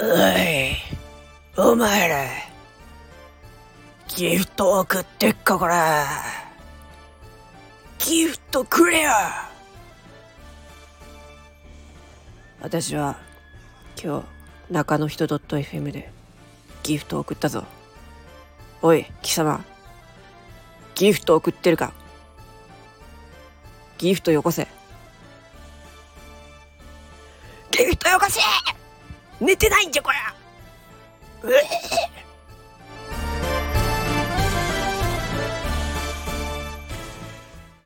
おい、お前ら、ギフト送ってっかこれ。ギフトくれよ私は今日中の人 .fm でギフト送ったぞ。おい、貴様。ギフト送ってるか？ギフトよこせ。ギフトよこせ。寝てないんじゃこりゃ。うえ。